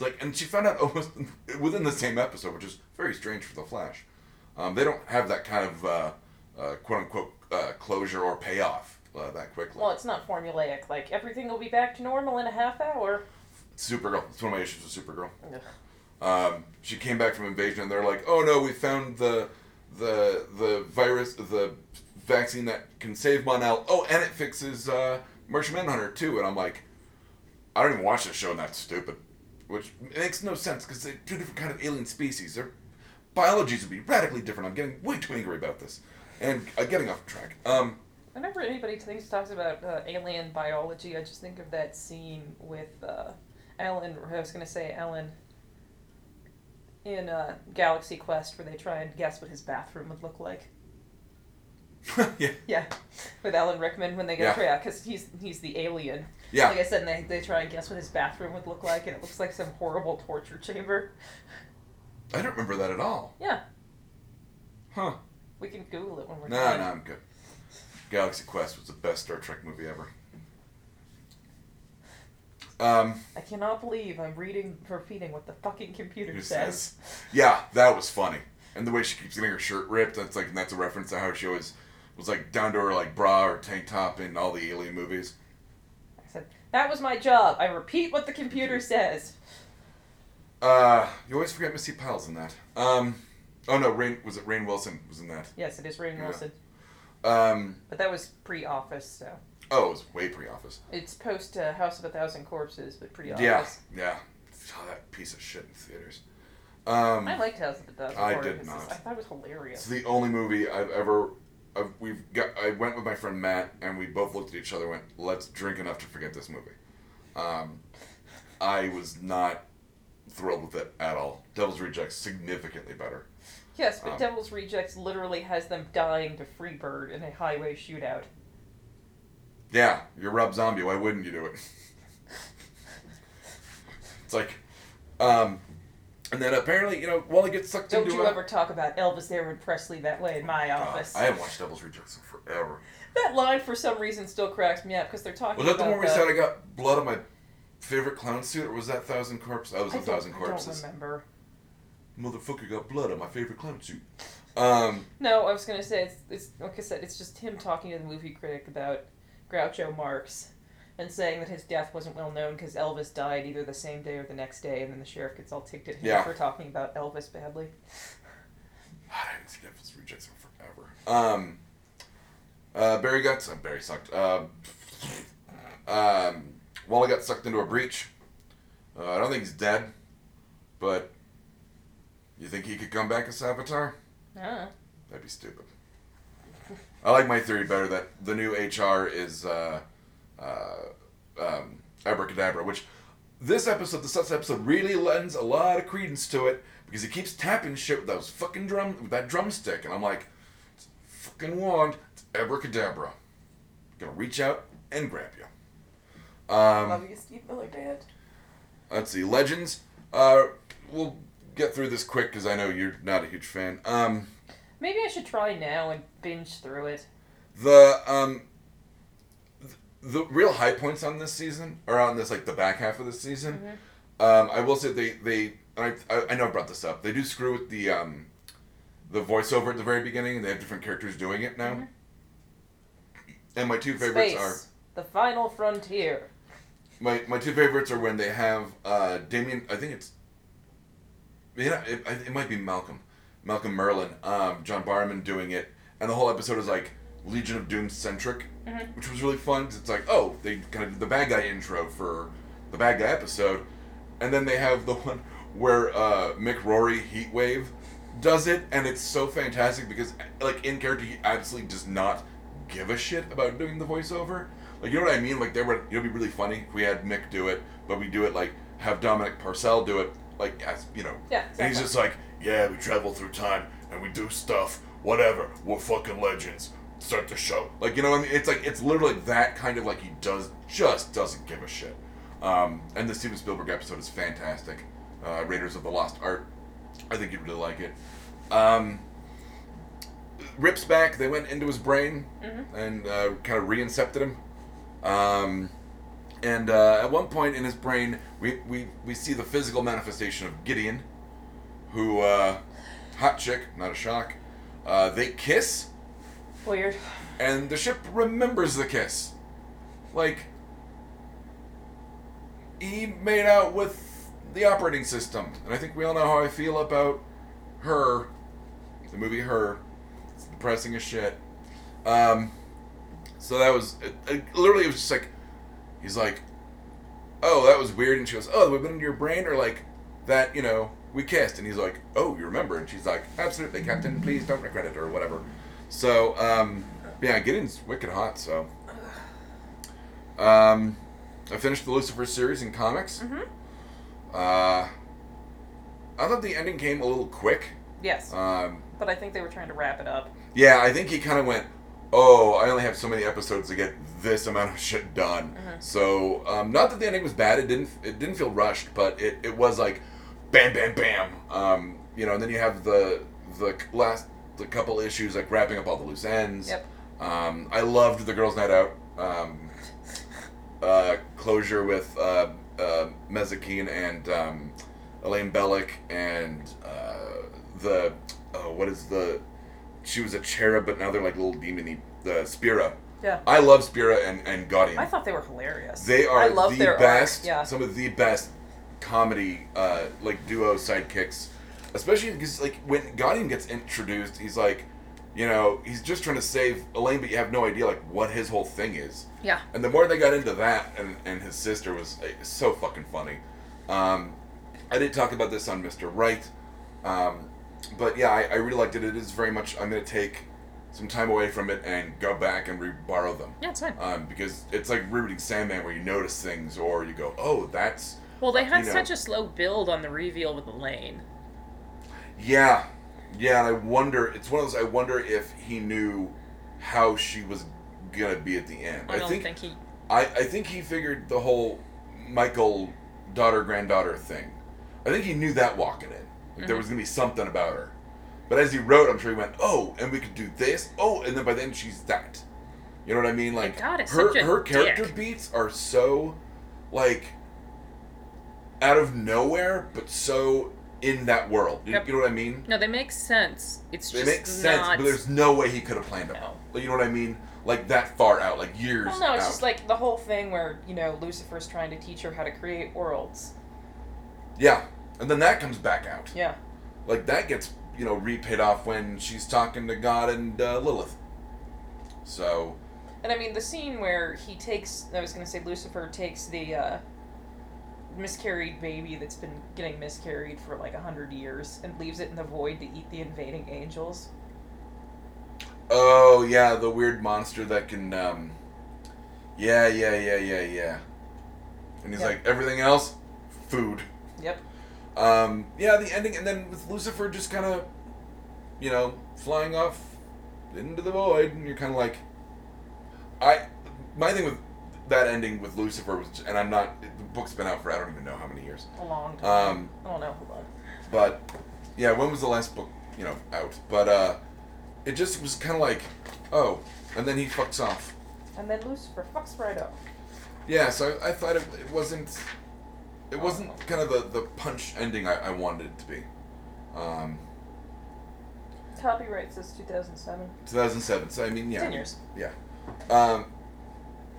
like, and she found out almost within the same episode, which is very strange for the Flash. Um, they don't have that kind of uh, uh, quote unquote uh, closure or payoff uh, that quickly. Well, it's not formulaic. Like everything will be back to normal in a half hour. Supergirl. It's one of my issues with Supergirl. Ugh. Um, she came back from invasion, and they're like, "Oh no, we found the the the virus, the vaccine that can save Mon-El. Oh, and it fixes uh, Martian Manhunter too." And I'm like, I don't even watch this show, and that's stupid. Which makes no sense because they're two different kind of alien species. Their biologies would be radically different. I'm getting way too angry about this, and uh, getting off track. Um, Whenever anybody thinks talks about uh, alien biology, I just think of that scene with uh, Ellen. I was gonna say Ellen in uh, Galaxy Quest, where they try and guess what his bathroom would look like. yeah, Yeah, with Alan Rickman when they Yeah. get yeah, because he's he's the alien. yeah. Like I said, and they they try and guess what his bathroom would look like, and it looks like some horrible torture chamber. I don't remember that at all. Yeah, Huh? we can Google it when we're No, done. no, I'm good. Galaxy Quest was the best Star Trek movie ever. Um, I cannot believe I'm reading, repeating what the fucking computer says. says? Yeah, that was funny. And the way she keeps getting her shirt ripped, that's like, and that's a reference to how she always was like down to her like bra or tank top in all the alien movies. I said that was my job. I repeat what the computer says. Uh, you always forget Missi Pyle's in that. Um, oh no, Rainn was it Rainn Wilson was in that. Yes, it is Rainn Yeah. Wilson, Um, but that was pre-Office, so oh, it was way pre-Office. it's post uh, House of a Thousand Corpses, but pre-Office. Yeah, yeah. Saw that piece of shit in theaters. Um, I liked House of a Thousand I Corpses. did not. I thought it was hilarious. It's the only movie I've ever. I've, we've got. I went with my friend Matt, and we both looked at each other. and Went, let's drink enough to forget this movie. Um, I was not thrilled with it at all. Devil's Rejects significantly better. Yes, but Um, Devil's Rejects literally has them dying to Freebird in a highway shootout. Yeah, you're a Rob Zombie. Why wouldn't you do it? it's like, um, and then apparently, you know, Wally gets sucked into Don't you a- ever talk about Elvis Aaron Presley that way in my God, office. I haven't watched Devil's Rejects in forever. That line, for some reason, still cracks me up because they're talking Was that the one where he said I got blood on my favorite clown suit, or was that Thousand Corpses? That was I a don't- Thousand I don't remember. Motherfucker got blood on my favorite clown suit. Um, No, I was gonna say it's, it's like I said, it's just him talking to the movie critic about Groucho Marx, and saying that his death wasn't well known because Elvis died either the same day or the next day, and then the sheriff gets all ticked at him Yeah. for talking about Elvis badly. I didn't see Devil's Rejects in forever. Um, uh, Barry got uh, Barry sucked. Uh, um, Wally got sucked into a breach. Uh, I don't think he's dead, but you think he could come back as Savitar? Ah. That'd be stupid. I like my theory better that the new HR is uh, uh, um, Abracadabra, which this episode, the Suts episode, really lends a lot of credence to it because he keeps tapping shit with those fucking drum, with that drumstick, and I'm like, it's fucking wand, it's Abracadabra. Gonna reach out and grab you. Um, Love you, Steve Miller Band. Let's see, Legends. Uh, we'll get through this quick because I know you're not a huge fan. Um, Maybe I should try now and binge through it. the um, th- the real high points on this season are on this like the back half of the season. Um, I will say they they I, I I know I brought this up. They do screw with the um, the voiceover at the very beginning. They have different characters doing it now. Mhm. And my two favorites Space, are the final frontier. my my two favorites are when they have uh, Damien. I think it's. Yeah, it, I- it might be Malcolm, Malcolm Merlyn, um, John Barrowman doing it, and the whole episode is like Legion of Doom centric, Mhm. which was really fun. 'cause it's like, oh, they kind of did the bad guy intro for the bad guy episode, and then they have the one where uh, Mick Rory Heatwave does it, and it's so fantastic because like in character he absolutely does not give a shit about doing the voiceover. Like you know what I mean? Like there would it'd be really funny if we had Mick do it, but we do it like have Dominic Purcell do it, like as you know. Yeah, And he's just like, yeah, we travel through time and we do stuff, whatever. We're fucking legends. Start the show. Like you know, I mean? it's like it's literally that kind of like he does just doesn't give a shit. Um, and the Steven Spielberg episode is fantastic. Uh, Raiders of the Lost Art. I think you'd really like it. Um, Rip's back. They went into his brain Mhm. and uh, kind of reincepted him. Um, and uh, at one point in his brain, we, we, we see the physical manifestation of Gideon, who, uh, hot chick, not a shock. Uh, they kiss, Weird. and the ship remembers the kiss. Like, he made out with the operating system. And I think we all know how I feel about her, the movie Her. It's depressing as shit. Um, so that was, it, it, literally, it was just like, he's like, oh, that was weird. And she goes, oh, we've been in your brain? Or like, that, you know, we kissed. And he's like, oh, you remember? And she's like, absolutely, Captain, please don't regret it, or whatever. So, um, yeah, Gideon's wicked hot, so. Um, I finished the Lucifer series in comics. Mhm. Uh, I thought the ending came a little quick. Yes, Um, but I think they were trying to wrap it up. yeah, I think he kind of went, oh, I only have so many episodes to get this amount of shit done. Mhm. So, um, not that the ending was bad. It didn't. It didn't feel rushed, but it, it was like, bam, bam, bam. Um, you know, and then you have the the last the couple issues like wrapping up all the loose ends. Yep. Um, I loved the girls' night out. Um, uh, closure with uh, uh, and um, Elaine Belloc and uh, the oh, what is the she was a cherub, but now they're like little demony. The Spera. Yeah. I love Spera and and Gaudium. I thought they were hilarious. They are I love the their best. Yeah. some of the best comedy, uh, like duo sidekicks. Especially because like when Gaudium gets introduced, he's like, you know, he's just trying to save Elaine, but you have no idea like what his whole thing is. Yeah. And the more they got into that, and, and his sister was uh, so fucking funny. Um, I did talk about this on Mr. Wright, um, but yeah, I, I really liked it. It is very much. I'm gonna take some time away from it and go back and re-borrow them Yeah, it's fine. um, because it's like rereading Sandman where you notice things or you go, oh, that's Well, they had you know. such a slow build on the reveal with Elaine. yeah, yeah. And I wonder, it's one of those. I wonder if he knew how she was gonna be at the end. I don't think, think, he. I, I think he figured the whole Michael daughter granddaughter thing. I think he knew that walking in. Like there Mhm. was gonna be something about her. But as he wrote, I'm sure he went, oh, and we could do this. Oh, and then by then she's that. You know what I mean? Like God her her character dick. beats are so like out of nowhere, but so in that world. You, Yep. you know what I mean? No, they make sense. It's They just make sense, not. but there's no way he could have planned them. No. Like, you know what I mean? Like that far out, like years. Well, no, it's out. just like the whole thing where you know Lucifer's trying to teach her how to create worlds. yeah, and then that comes back out. Yeah. Like that gets you know repaid off when she's talking to God and uh, Lilith. So And I mean the scene where he takes I was gonna say Lucifer takes the uh, miscarried baby that's been getting miscarried for like a hundred years and leaves it in the void to eat the invading angels. Oh yeah, the weird monster that can. um Yeah, yeah, yeah, yeah, yeah. And he's Yeah. like, everything else, food. Yep. Um, yeah, the ending, and then with Lucifer just kind of, you know, flying off into the void, and you're kind of like, I. My thing with that ending with Lucifer was, and I'm not. The book's been out for I don't even know how many years. A long time. Um, I don't know. Hold on. But yeah, when was the last book, you know, out? But uh it just was kind of like, oh, and then he fucks off. And then Lucifer fucks right up. Yeah, so I, I thought it, it wasn't, it wasn't kind of the the punch ending I, I wanted it to be. Um, Copyright says 2007. 2007. So I mean, yeah, Ten years. yeah. Um,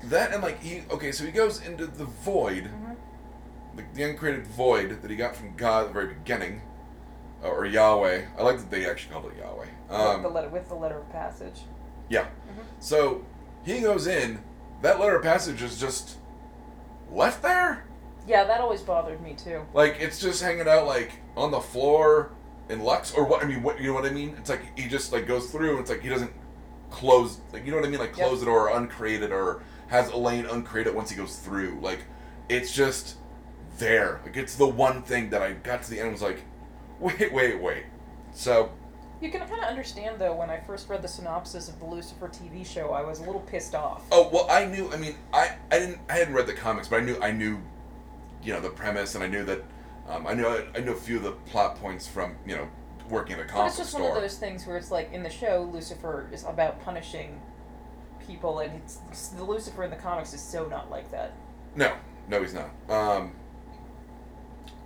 that and like he okay, so he goes into the void, Mhm. the, the uncreated void that he got from God at the very beginning, uh, or Yahweh. I like that they actually called it Yahweh. Um, with the letter with the letter of passage. Yeah. So he goes in. That letter of passage is just left there. Yeah, that always bothered me too. Like it's just hanging out like on the floor in Lux or what? I mean, what you know what I mean? It's like he just like goes through. and It's like he doesn't close. Like you know what I mean? Like Yep. close it or uncreate it or has Elaine uncreate it once he goes through. Like it's just there. Like it's the one thing that I got to the end and was like, wait, wait, wait. So You can kind of understand though when I first read the synopsis of the Lucifer TV show, I was a little pissed off. Oh well, I knew. I mean, I I didn't. I hadn't read the comics, but I knew. I knew, you know, the premise, and I knew that. Um, I knew. I knew a few of the plot points from you know working at a comic it's just store. one of those things where it's like in the show, Lucifer is about punishing people, and it's the Lucifer in the comics is so not like that. No, no, he's not. Um,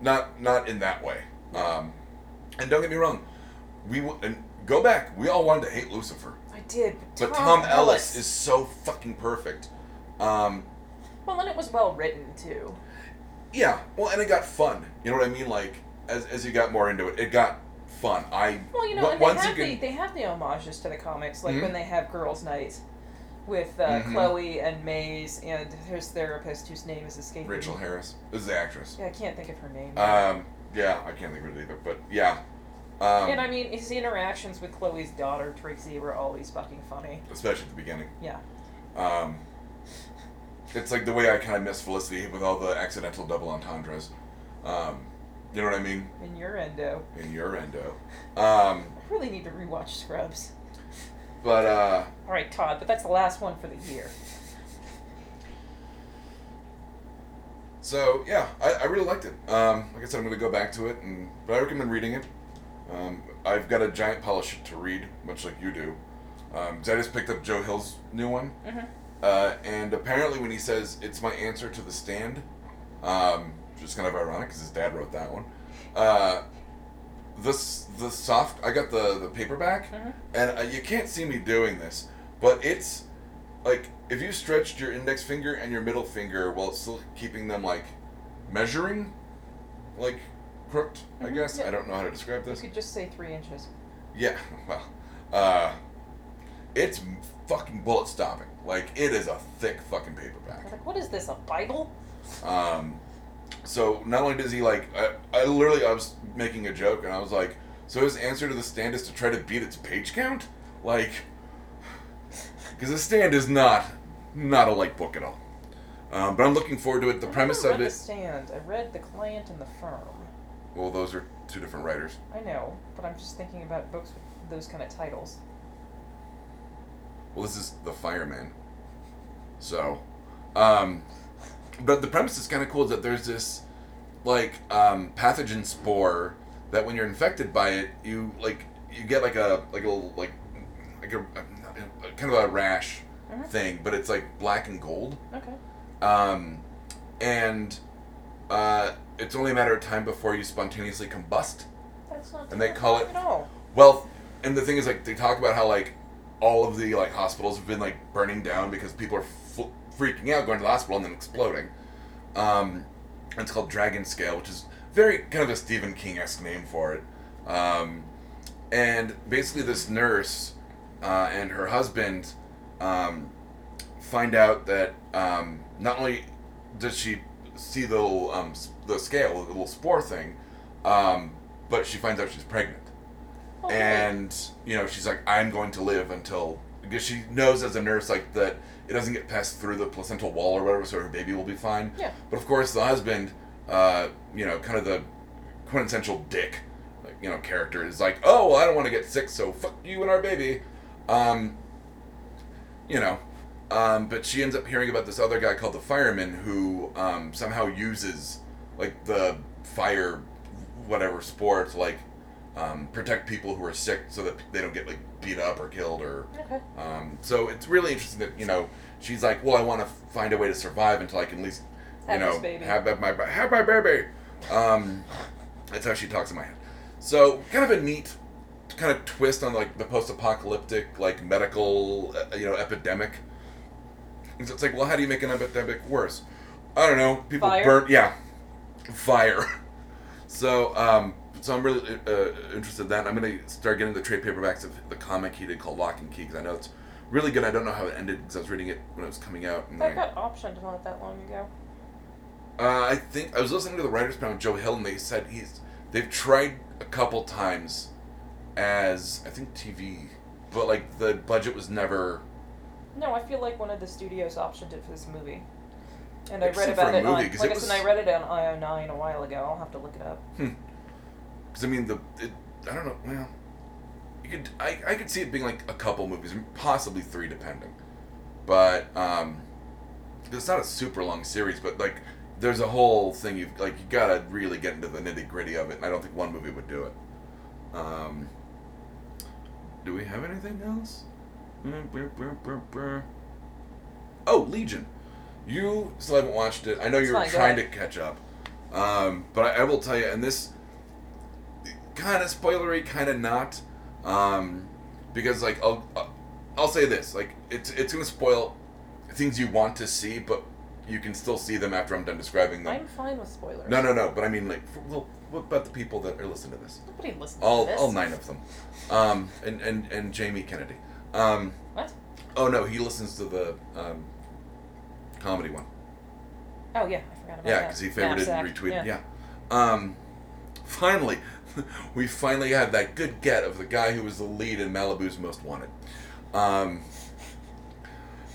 not not in that way. Um, and don't get me wrong, we w- and go back. We all wanted to hate Lucifer, I did, but Tom, Ellis is so fucking perfect. Um, well, and it was well written too. yeah, well, and it got fun. You know what I mean? Like as as you got more into it, it got fun. I Well, you know, on- and they once have the can, they have the homages to the comics, like Mhm. when they have girls' night with uh, Mhm. Chloe and Maze and his therapist, whose name is escaping. Rachel me. Harris is the actress. Yeah, I can't think of her name. Um, yeah, I can't think of it either, but yeah. Um, and I mean, his interactions with Chloe's daughter Trixie were always fucking funny. especially at the beginning. Yeah. Um, it's like the way I kind of miss Felicity with all the accidental double entendres. Um, you know what I mean? In your endo, In your endo. Um, I really need to rewatch Scrubs. But uh, All right, Todd, but that's the last one for the year. so yeah, I, I really liked it. Um, like I said, I'm gonna go back to it, and but I recommend reading it. Um, I've got a giant pile of shit to read, much like you do. Um, 'cause I just picked up Joe Hill's new one. Mm-hmm. Uh, and apparently, when he says it's my answer to the stand, um, which is kind of ironic because his dad wrote that one. Uh, this the soft. I got the the paperback, Mhm. and uh, you can't see me doing this, but it's like if you stretched your index finger and your middle finger while still keeping them like measuring, like crooked. I Mhm, guess yeah. I don't know how to describe this. You could just say three inches. Yeah, well, uh, it's fucking bullet stopping. Like it is a thick fucking paperback. like, what is this, a Bible? Um, so not only does he like, I, I literally I was making a joke and I was like, so his answer to the stand is to try to beat its page count, like, because the stand is not not a light book at all. Um, but I'm looking forward to it. The I premise of it. The Stand. I read The Client and the Firm. Well, those are two different writers. I know, but I'm just thinking about books with those kind of titles. Well, this is the fireman. So, um, but the premise is kind of cool. Is that there's this like um, pathogen spore that when you're infected by it, you like you get like a like a little like like a, a kind of a rash Mhm. thing, but it's like black and gold. Okay. Um, and uh, it's only a matter of time before you spontaneously combust. That's not true. And they call it- all. Well, and the thing is, like, they talk about how like all of the like hospitals have been like burning down because people are freaking out going to the hospital and then exploding. Um, it's called Dragon Scale, which is very kind of a Stephen King esque name for it. Um, and basically, this nurse uh, and her husband um, find out that um, not only does she see the little, um, the scale, the little spore thing, um, but she finds out she's pregnant Oh, and you know she's like i'm going to live until because she knows as a nurse like that it doesn't get passed through the placental wall or whatever so her baby will be fine Yeah. but of course the husband uh, you know kind of the quintessential dick like, you know character is like oh well i don't want to get sick so fuck you and our baby um, you know um, but she ends up hearing about this other guy called the fireman who um, somehow uses like the fire whatever sport like um, protect people who are sick so that they don't get like beat up or killed or Okay. um, so it's really interesting that you know she's like well i want to find a way to survive until i can at least you Have know have my have my baby. Um, that's how she talks in my head. So kind of a neat kind of twist on like the post-apocalyptic like medical uh, you know epidemic. So it's like well how do you make an epidemic worse? I don't know. People Fire? burn yeah. Fire. So um so i'm really uh, interested in that i'm gonna start getting the trade paperbacks of the comic he did called Locke and Key because i know it's really good i don't know how it ended because i was reading it when it was coming out and I I- got optioned not that long ago. uh, I think I was listening to the writers' panel with Joe Hill, and they said he's they've tried a couple times as I think TV, but like the budget was never. No, I feel like one of the studios optioned it for this movie. And I read about it movie, on, like I said, was- I read it on IO9 a while ago. I'll have to look it up. Because I mean the it, I don't know. Well, you could I I could see it being like a couple movies, possibly three, depending. But um, it's not a super long series, but like there's a whole thing you have like you gotta really get into the nitty gritty of it, and I don't think one movie would do it. Um, do we have anything else? Oh, Legion. You still haven't watched it. I know It's you're fine, trying to catch up. Um, but I, I will tell you, and this kind of spoilery, kind of not, um, because like I'll I'll say this, like it's it's gonna spoil things you want to see, but you can still see them after I'm done describing them. I'm fine with spoilers. No, no, no. But I mean, like, for, well, what about the people that are listening to this? Nobody listens All to this. all nine of them, um, and and and Jamie Kennedy. Um, What? oh no, he listens to the um, comedy one. Oh yeah, I forgot about Yeah, that. Yeah, because he favorited and retweeted. Yeah. Um, finally, we finally had that good get of the guy who was the lead in Malibu's Most Wanted. Um,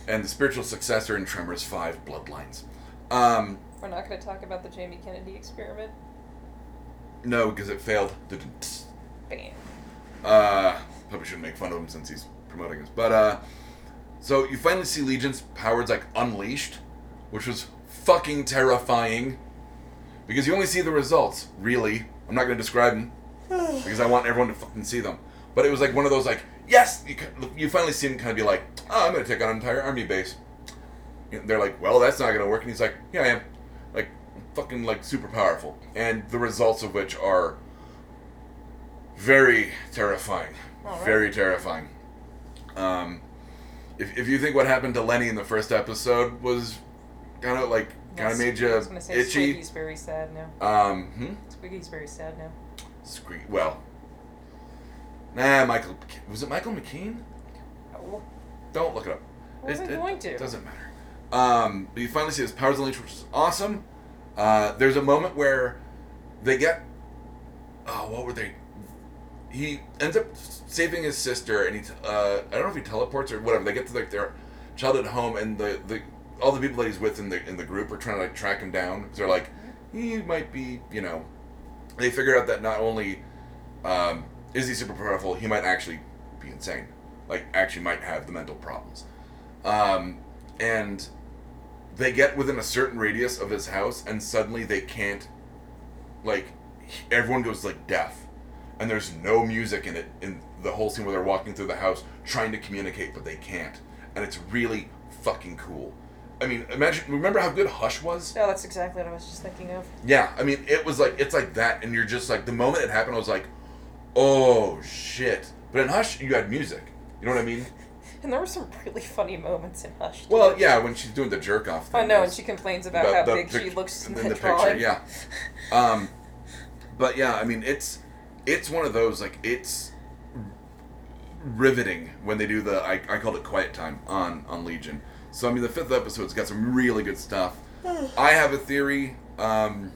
and the spiritual successor in Tremors 5 Bloodlines. Um, We're not going to talk about the Jamie Kennedy experiment. no, because it failed. Bam. Uh, probably shouldn't make fun of him since he's promoting us. But, uh, so you finally see Legion's powers, like, unleashed, which was fucking terrifying. Because you only see the results, really. I'm not going to describe them. because I want everyone to fucking see them. But it was like one of those like, yes, you, you finally see him kind of be like, oh, I'm gonna take on an entire army base. And they're like, well, that's not gonna work, and he's like, yeah, I am, like, fucking like super powerful, and the results of which are very terrifying, Alright. very terrifying. Um, if if you think what happened to Lenny in the first episode was kind of like kind of made you was going to say itchy, Squeaky's very sad now. um, hmm? Squeaky's very sad now. Well, nah. Michael was it Michael McKean? Oh, Don't look it up. I wasn't going to. Doesn't matter. Um, but you finally see his powers unleashed, which is awesome. Uh, there's a moment where they get. Oh, what were they? He ends up saving his sister, and he. t- Uh, I don't know if he teleports or whatever. They get to like their childhood home, and the the all the people that he's with in the in the group are trying to like track him down. 'cause they're like, he might be, you know. They figure out that not only um, is he super powerful, he might actually be insane. Like, actually might have the mental problems. Um, and they get within a certain radius of his house, and suddenly they can't. Like, everyone goes like deaf, and there's no music in it in the whole scene where they're walking through the house trying to communicate, but they can't, and it's really fucking cool. I mean, imagine. Remember how good Hush was? No, that's exactly what I was just thinking of. Yeah, I mean, it was like it's like that, and you're just like the moment it happened, I was like, oh shit. But in Hush, you had music. You know what I mean? And there were some really funny moments in Hush. too. Well, yeah, when she's doing the jerk off thing. I know, and she complains about The- how big she looks in in the, the picture. Yeah. Um, but yeah, I mean, it's it's one of those like it's riveting when they do the I, I called it quiet time on on Legion. So I mean, the fifth episode's got some really good stuff. I have a theory um,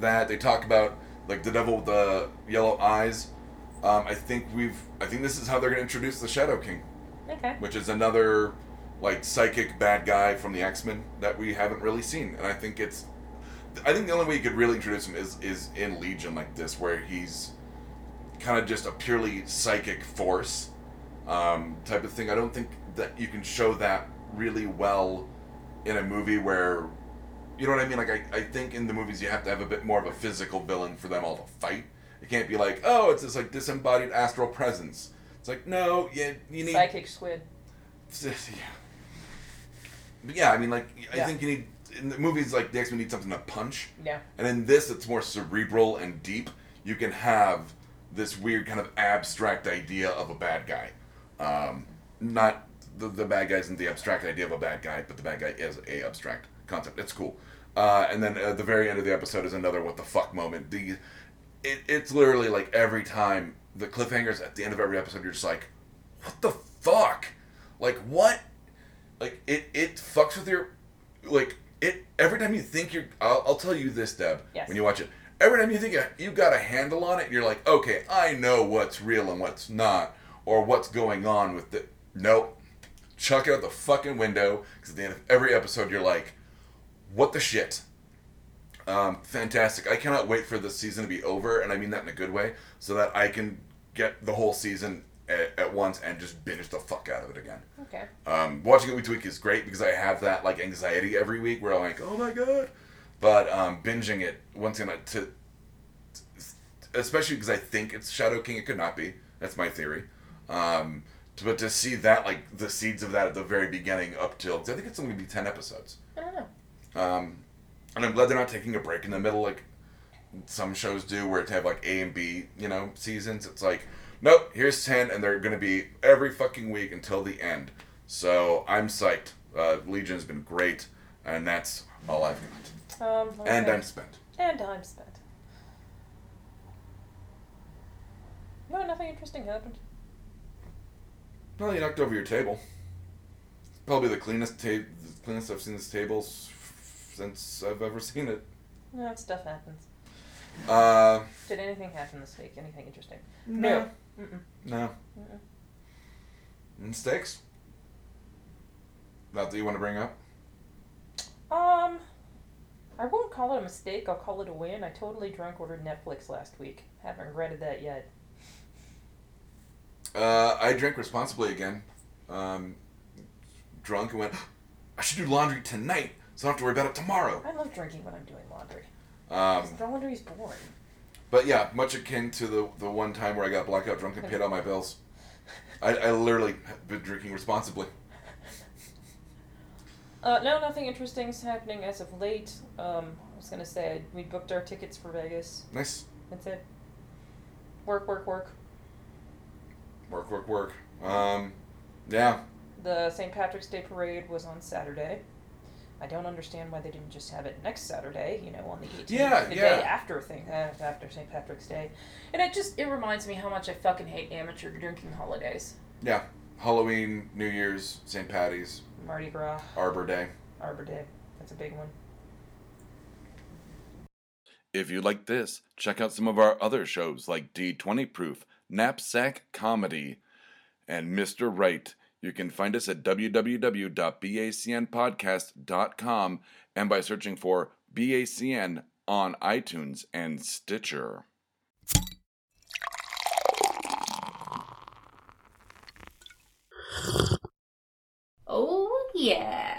that they talk about like the devil with the yellow eyes. Um, I think we've I think this is how they're going to introduce the Shadow King Okay. which is another like psychic bad guy from the X Men that we haven't really seen. And I think it's, I think the only way you could really introduce him is is in Legion like this, where he's kind of just a purely psychic force um, type of thing. I don't think that you can show that really well in a movie where. You know what I mean? Like I, I think in the movies you have to have a bit more of a physical villain for them all to fight. It can't be like, oh, it's this like disembodied astral presence. It's like, no, you, you need Psychic squid. yeah. But yeah, I mean, like, I Yeah. think you need in the movies like the X Men need something to punch, Yeah. and in this it's more cerebral and deep. You can have this weird kind of abstract idea of a bad guy, um, not the the bad guy isn't the abstract idea of a bad guy, but the bad guy is a abstract concept. It's cool. Uh, and then at the very end of the episode is another what the fuck moment. The it, it's literally like every time the cliffhangers at the end of every episode, you're just like, what the fuck? Like what? Like it it fucks with your like it every time you think you're. I'll, I'll tell you this, Deb. Yes. When you watch it, every time you think you- you got a handle on it, you're like, okay, I know what's real and what's not, or what's going on with it. Nope. Chuck it out the fucking window because at the end of every episode, you're like, what the shit? Um, fantastic. I cannot wait for the season to be over, and I mean that in a good way, so that I can get the whole season at, at once and just binge the fuck out of it again. Okay. Um, watching it week to week is great because I have that like anxiety every week where I'm like, oh my god. But um, binging it once again to, especially because I think it's Shadow King, it could not be. That's my theory. Um, to, but to see that like the seeds of that at the very beginning up till 'cause I think it's only gonna be ten episodes. I don't know. Um, and I'm glad they're not taking a break in the middle like some shows do, where to have like A and B, you know, seasons. It's like, nope, here's ten, and they're gonna be every fucking week until the end. So I'm psyched. Uh, Legion has been great, and that's all I've got. Um, And. I'm spent. And I'm spent. No, nothing interesting happened. Well, you knocked over your table. Probably the cleanest table, the cleanest I've seen this table s- since I've ever seen it. No, stuff happens. Uh, Did anything happen this week? Anything interesting? no, Mm-mm. no. Mm-mm. Mistakes. Not that you want to bring up. Um, I won't call it a mistake. I'll call it a win. I totally drunk ordered Netflix last week. Haven't regretted that yet. Uh, I drank responsibly again. Um, drunk and went, I should do laundry tonight, so I don't have to worry about it tomorrow. I love drinking when I'm doing laundry. Um, the laundry's boring. but yeah, much akin to the the one time where I got blackout drunk and paid all my bills. I, I literally have been drinking responsibly. Uh, no, nothing interesting's happening as of late. Um, I was gonna say we booked our tickets for Vegas. Nice. That's it. Work, work, work. Work, work, work. Um, yeah. The St. Patrick's Day parade was on Saturday. I don't understand why they didn't just have it next Saturday, you know, on the 18th, Yeah, the yeah. day after thing, uh, after St. Patrick's Day. And it just it reminds me how much I fucking hate amateur drinking holidays. Yeah. Halloween, New Year's, St. Patty's, Mardi Gras, Arbor Day. Arbor Day. That's a big one. If you like this, check out some of our other shows like D20 Proof, Knapsack Comedy, and Mr. Wright. You can find us at www.bacnpodcast.com and by searching for BACN on iTunes and Stitcher. Oh, yeah.